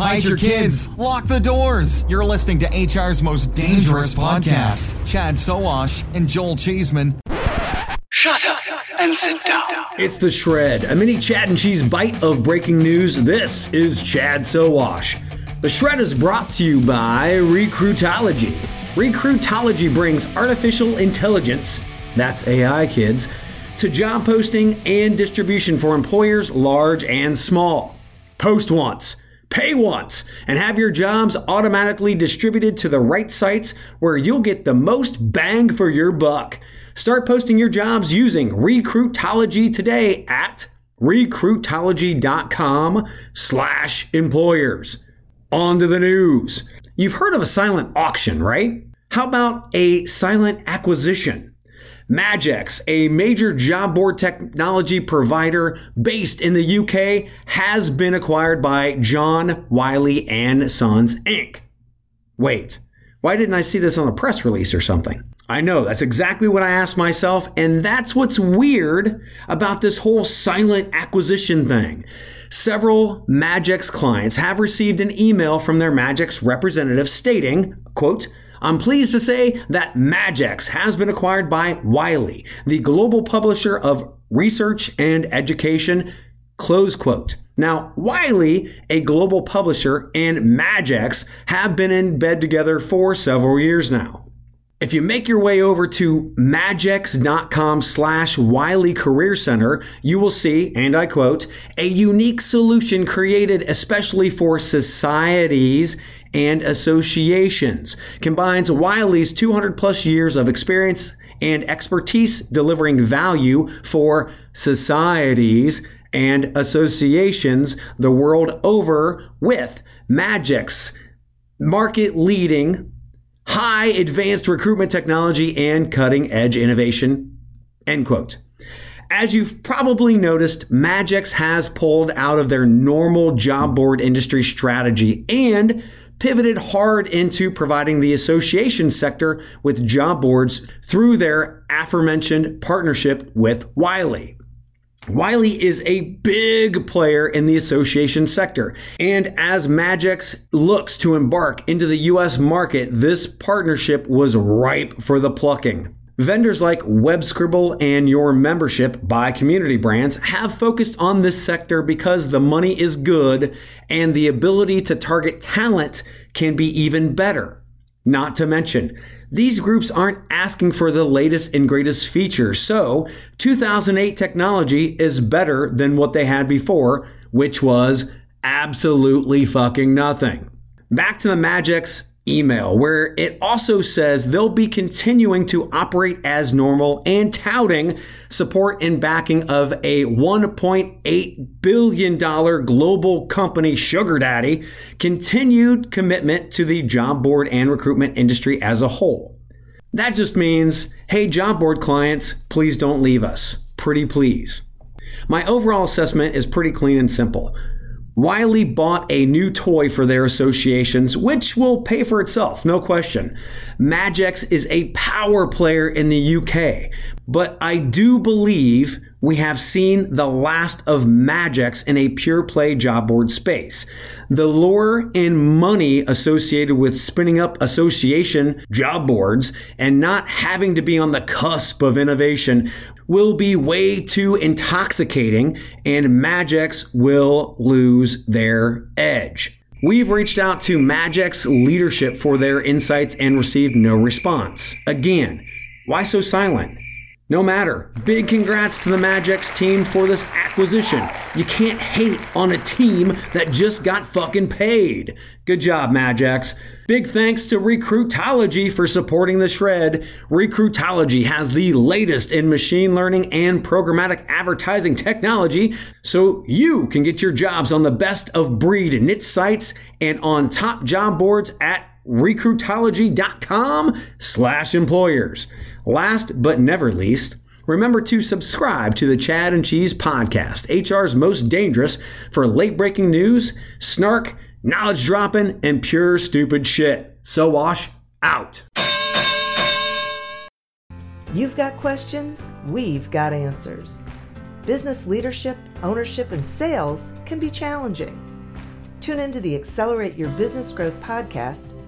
hide your kids, lock the doors. You're listening to HR's most dangerous podcast. Chad Sowash and Joel Cheeseman. Shut up and sit down. It's the Shred, a mini Chad and Cheese bite of breaking news. This is Chad Sowash. The Shred is brought to you by Recruitology. Recruitology brings artificial intelligence, that's AI kids, to job posting and distribution for employers large and small. Post once, pay once, and have your jobs automatically distributed to the right sites where you'll get the most bang for your buck. Start posting your jobs using Recruitology today at recruitology.com slash employers. On to the news. You've heard of a silent auction, right? How about a silent acquisition? Madgex, a major job board technology provider based in the UK, has been acquired by John Wiley and Sons Inc. Wait, why didn't I see this on a press release or something? I know, that's exactly what I asked myself, and that's what's weird about this whole silent acquisition thing. Several Madgex clients have received an email from their Madgex representative stating, quote, I'm pleased to say that Madgex has been acquired by Wiley, the global publisher of research and education. Close quote. Now, Wiley, a global publisher, and Madgex have been in bed together for several years now. If you make your way over to madgex.com slash Wiley Career Center, you will see, and I quote, a unique solution created especially for societies and associations. Combines Wiley's 200 plus years of experience and expertise delivering value for societies and associations the world over with Madgex market leading high advanced recruitment technology and cutting edge innovation end quote as you've probably noticed, Madgex has pulled out of their normal job board industry strategy and pivoted hard into providing the association sector with job boards through their aforementioned partnership with Wiley. Wiley is a big player in the association sector. And as Madgex looks to embark into the US market, this partnership was ripe for the plucking. Vendors like WebScribble and Your Membership by Community Brands have focused on this sector because the money is good and the ability to target talent can be even better. Not to mention, these groups aren't asking for the latest and greatest features, so 2008 technology is better than what they had before, which was absolutely fucking nothing. Back to the Madgex email, where it also says they'll be continuing to operate as normal and touting support and backing of a $1.8 billion global company, Sugar Daddy, continued commitment to the job board and recruitment industry as a whole. That just means, hey, job board clients, please don't leave us. Pretty please. My overall assessment is pretty clean and simple. Wiley bought a new toy for their associations, which will pay for itself, no question. Madgex is a power player in the UK, but I do believe we have seen the last of Madgex in a pure play job board space. The lure and money associated with spinning up association job boards and not having to be on the cusp of innovation will be way too intoxicating and Madgex will lose their edge. We've reached out to Madgex's leadership for their insights and received no response. Again, why so silent? No matter. Big congrats to the Madgex team for this acquisition. You can't hate on a team that just got fucking paid. Good job, Madgex. Big thanks to Recruitology for supporting the shred. Recruitology has the latest in machine learning and programmatic advertising technology, so you can get your jobs on the best of breed niche sites and on top job boards at recruitology.com slash employers. Last but never least, remember to subscribe to the Chad and Cheese podcast, HR's most dangerous for late breaking news, snark, knowledge dropping, and pure stupid shit. Sowash out. You've got questions, we've got answers. Business leadership, ownership, and sales can be challenging. Tune into the Accelerate Your Business Growth podcast